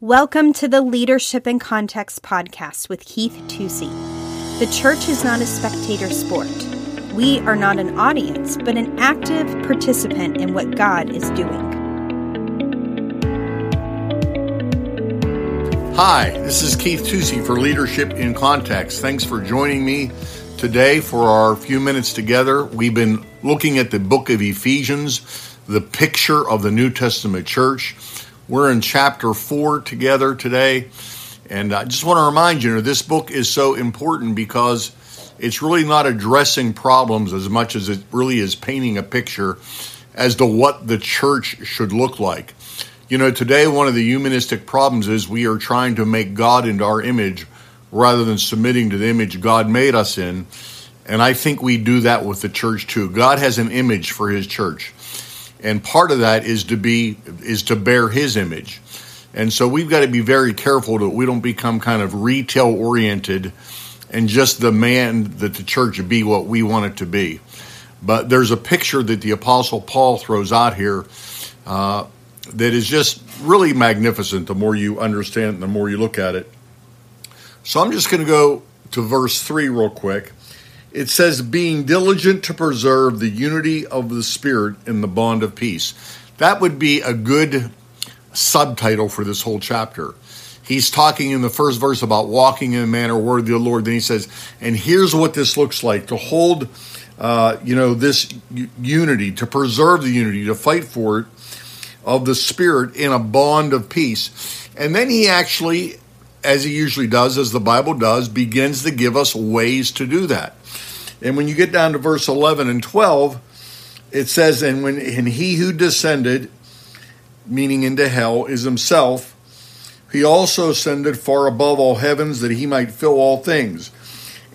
Welcome to the Leadership in Context podcast with Keith Tusey. The church is not a spectator sport. We are not an audience, but an active participant in what God is doing. Hi, this is Keith Tusey for Leadership in Context. Thanks for joining me today for our few minutes together. We've been looking at the book of Ephesians, the picture of the New Testament church. We're in chapter four together today. And I just want to remind you, this book is so important because it's really not addressing problems as much as it really is painting a picture as to what the church should look like. You know, today one of the humanistic problems is we are trying to make God into our image rather than submitting to the image God made us in. And I think we do that with the church too. God has an image for his church and part of that is to be is to bear his image. And so we've got to be very careful that we don't become kind of retail oriented and just demand that the church be what we want it to be. But there's a picture that the apostle paul throws out here uh, that is just really magnificent. The more you understand the more you look at it. So i'm just going to go to verse 3 real quick it says, being diligent to preserve the unity of the Spirit in the bond of peace. That would be a good subtitle for this whole chapter. He's talking in the first verse about walking in a manner worthy of the Lord. Then he says, and here's what this looks like to hold, uh, you know, this unity, to preserve the unity, to fight for it of the Spirit in a bond of peace. And then he actually, as he usually does, as the Bible does, begins to give us ways to do that. And when you get down to verse 11 and 12, it says, And when and he who descended, meaning into hell, is himself, he also ascended far above all heavens that he might fill all things.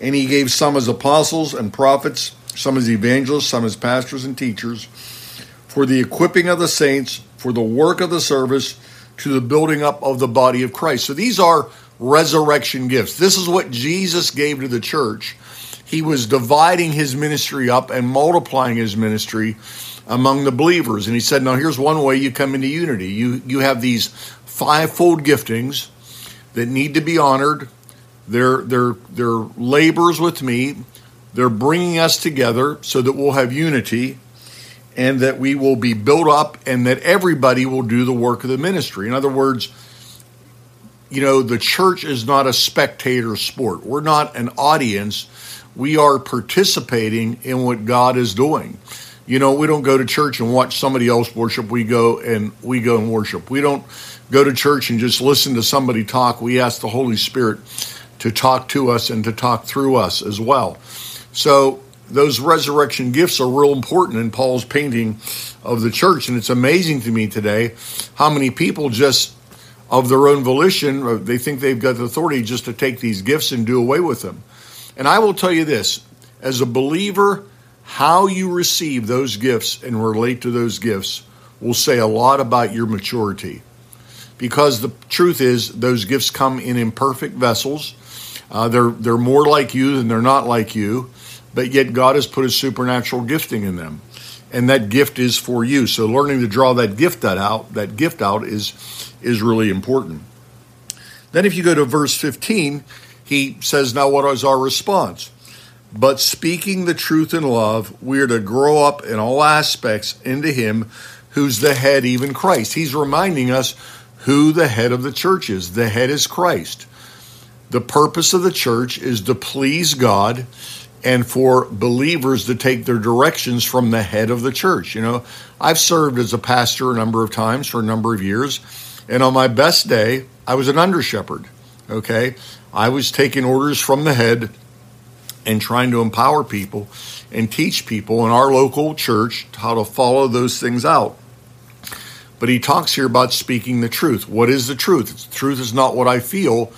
And he gave some as apostles and prophets, some as evangelists, some as pastors and teachers, for the equipping of the saints, for the work of the service, to the building up of the body of Christ. So these are resurrection gifts. This is what Jesus gave to the church he was dividing his ministry up and multiplying his ministry among the believers. And he said, Now here's one way you come into unity. You you have these fivefold giftings that need to be honored. They're they're they're labors with me. They're bringing us together so that we'll have unity and that we will be built up and that everybody will do the work of the ministry. In other words, you know, the church is not a spectator sport. We're not an audience we are participating in what God is doing. You know, we don't go to church and watch somebody else worship. We go and we go and worship. We don't go to church and just listen to somebody talk. We ask the Holy Spirit to talk to us and to talk through us as well. So those resurrection gifts are real important in Paul's painting of the church. And it's amazing to me today how many people just of their own volition, they think they've got the authority just to take these gifts and do away with them. And I will tell you this as a believer, how you receive those gifts and relate to those gifts will say a lot about your maturity. Because the truth is, those gifts come in imperfect vessels. Uh, they're, they're more like you than they're not like you, but yet God has put a supernatural gifting in them. And that gift is for you. So learning to draw that gift that out, that gift out is is really important. Then if you go to verse 15, he says, Now what is our response? But speaking the truth in love, we are to grow up in all aspects into Him who's the head, even Christ. He's reminding us who the head of the church is. The head is Christ. The purpose of the church is to please God and for believers to take their directions from the head of the church. You know, I've served as a pastor a number of times for a number of years, and on my best day, I was an under shepherd. Okay. I was taking orders from the head and trying to empower people and teach people in our local church how to follow those things out. But he talks here about speaking the truth. What is the truth? The truth is not what I feel,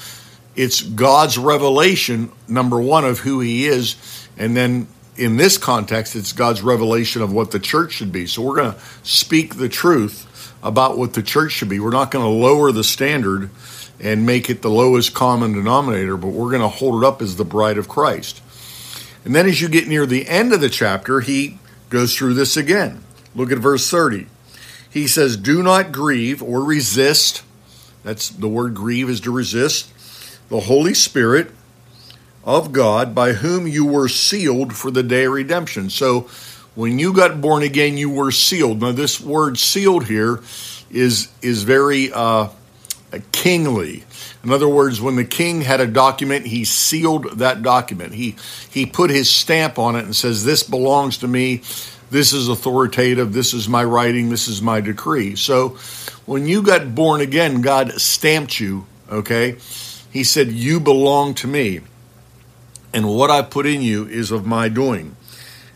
it's God's revelation, number one, of who he is. And then in this context, it's God's revelation of what the church should be. So we're going to speak the truth about what the church should be. We're not going to lower the standard and make it the lowest common denominator, but we're going to hold it up as the bride of Christ. And then as you get near the end of the chapter, he goes through this again. Look at verse 30. He says, Do not grieve or resist. That's the word grieve is to resist. The Holy Spirit of God by whom you were sealed for the day of redemption. So when you got born again, you were sealed. Now, this word sealed here is, is very uh, kingly. In other words, when the king had a document, he sealed that document. He, he put his stamp on it and says, This belongs to me. This is authoritative. This is my writing. This is my decree. So when you got born again, God stamped you, okay? He said, You belong to me and what I put in you is of my doing.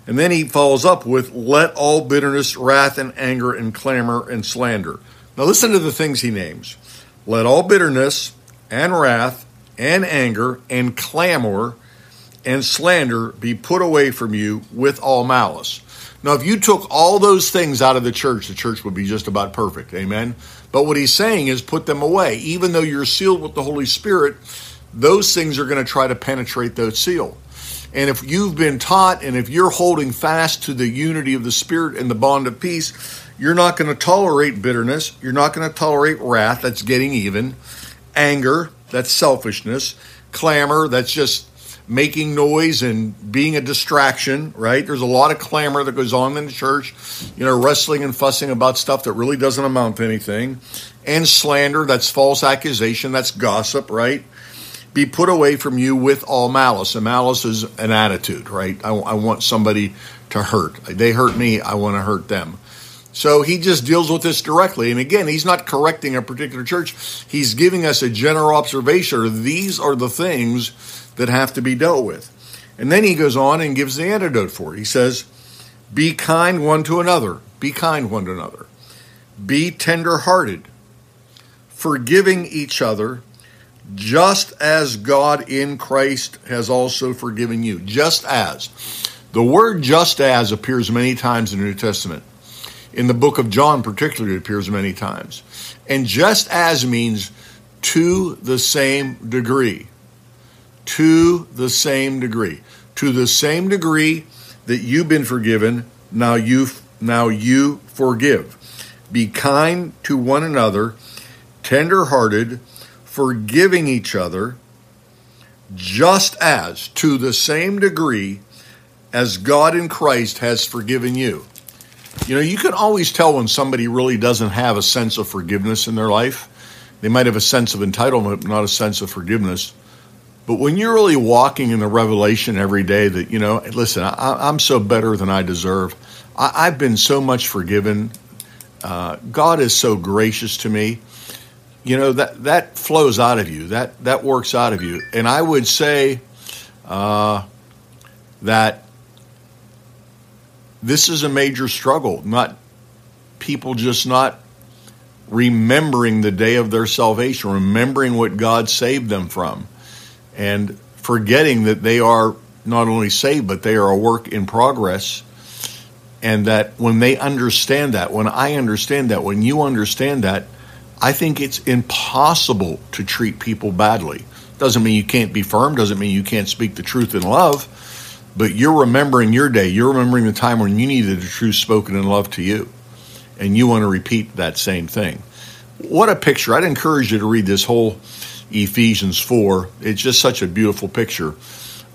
And then he follows up with, Let all bitterness, wrath, and anger, and clamor, and slander. Now listen to the things he names. Let all bitterness, and wrath, and anger, and clamor, and slander be put away from you with all malice. Now, if you took all those things out of the church, the church would be just about perfect. Amen. But what he's saying is put them away. Even though you're sealed with the Holy Spirit, those things are going to try to penetrate that seal. And if you've been taught and if you're holding fast to the unity of the Spirit and the bond of peace, you're not going to tolerate bitterness. You're not going to tolerate wrath, that's getting even, anger, that's selfishness, clamor, that's just making noise and being a distraction, right? There's a lot of clamor that goes on in the church, you know, wrestling and fussing about stuff that really doesn't amount to anything. And slander, that's false accusation, that's gossip, right? be put away from you with all malice. And malice is an attitude, right? I, I want somebody to hurt. They hurt me, I want to hurt them. So he just deals with this directly. And again, he's not correcting a particular church. He's giving us a general observation. These are the things that have to be dealt with. And then he goes on and gives the antidote for it. He says, Be kind one to another. Be kind one to another. Be tender hearted, forgiving each other just as God in Christ has also forgiven you. Just as. The word just as appears many times in the New Testament. In the book of John, particularly, it appears many times. And just as means to the same degree. To the same degree. To the same degree that you've been forgiven, now you now you forgive. Be kind to one another, tender-hearted, forgiving each other just as to the same degree as God in Christ has forgiven you. You know, you can always tell when somebody really doesn't have a sense of forgiveness in their life. They might have a sense of entitlement, not a sense of forgiveness. But when you're really walking in the revelation every day that, you know, listen, I, am so better than I deserve. I, have been so much forgiven. Uh, God is so gracious to me you know that that flows out of you that that works out of you and i would say uh, that this is a major struggle. Not people just not remembering the day of their salvation remembering what god saved them from and forgetting that they are not only saved but they are a work in progress. And that when they understand that when i understand that when you understand that I think it's impossible to treat people badly. Doesn't mean you can't be firm, doesn't mean you can't speak the truth in love, but you're remembering your day. You're remembering the time when you needed the truth spoken in love to you. And you want to repeat that same thing. What a picture. I'd encourage you to read this whole Ephesians 4. It's just such a beautiful picture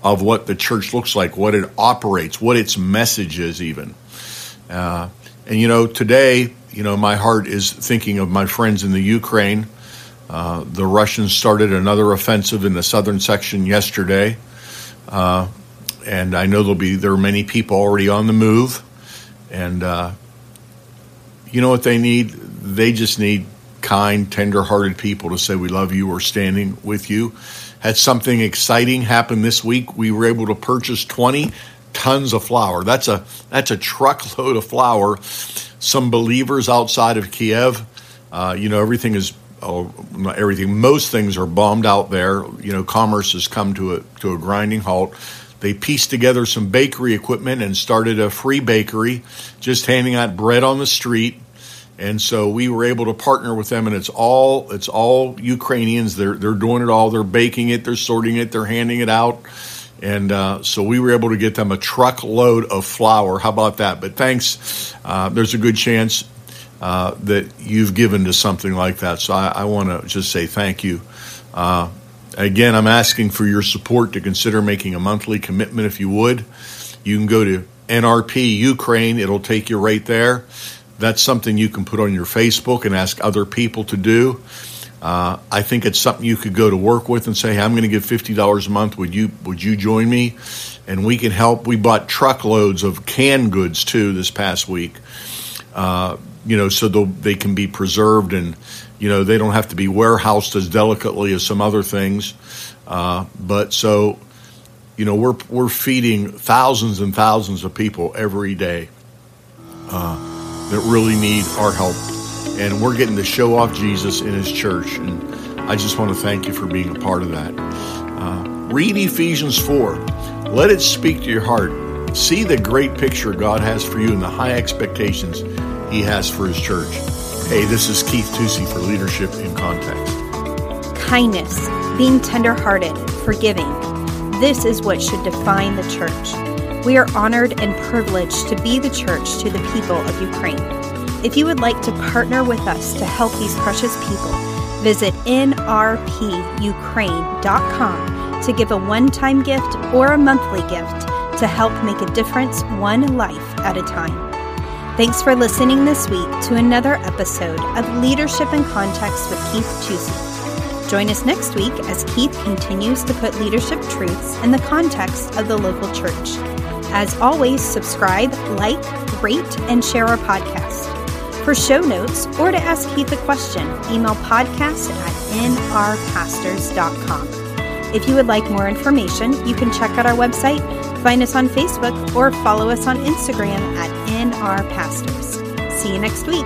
of what the church looks like, what it operates, what its message is, even. Uh, and you know, today, you know, my heart is thinking of my friends in the Ukraine. Uh, the Russians started another offensive in the southern section yesterday, uh, and I know there'll be there are many people already on the move, and uh, you know what they need? They just need kind, tender-hearted people to say we love you or standing with you. Had something exciting happen this week. We were able to purchase twenty tons of flour. That's a that's a truckload of flour some believers outside of Kiev. Uh, you know, everything is oh, everything. Most things are bombed out there. You know, commerce has come to a to a grinding halt. They pieced together some bakery equipment and started a free bakery, just handing out bread on the street. And so we were able to partner with them, and it's all it's all Ukrainians. They're they're doing it all. They're baking it. They're sorting it. They're handing it out. And uh, so we were able to get them a truckload of flour. How about that? But thanks. Uh, there's a good chance uh, that you've given to something like that. So I, I want to just say thank you. Again, I'm asking for your support to consider making a monthly commitment if you would. You can go to NRP Ukraine, it'll take you right there. That's something you can put on your Facebook and ask other people to do. Uh, I think it's something you could go to work with and say, hey, "I'm going to give fifty dollars a month. Would you Would you join me?" And we can help. We bought truckloads of canned goods too this past week. Uh, you know, so they can be preserved and you know they don't have to be warehoused as delicately as some other things. Uh, but so you know we're we're feeding thousands and thousands of people every day uh, that really need our help. And we're getting to show off jesus in his church and i just want to thank you for being a part of that. Uh, read ephesians 4 let it speak to your heart. See the great picture god has for you and the high expectations he has for his church hey this is keith tusey for leadership in context kindness being tenderhearted forgiving this is what should define the church. We are honored and privileged to be the church to the people of Ukraine. If you would like to partner with us to help these precious people, visit nrpukraine.com to give a one time gift or a monthly gift to help make a difference one life at a time. Thanks for listening this week to another episode of Leadership in Context with Keith Tusey. Join us next week as Keith continues to put leadership truths in the context of the local church. As always, subscribe, like, rate, and share our podcast. For show notes or to ask Keith a question, email podcast at nrpastors.com. If you would like more information, you can check out our website, find us on Facebook, or follow us on Instagram at nrpastors. See you next week.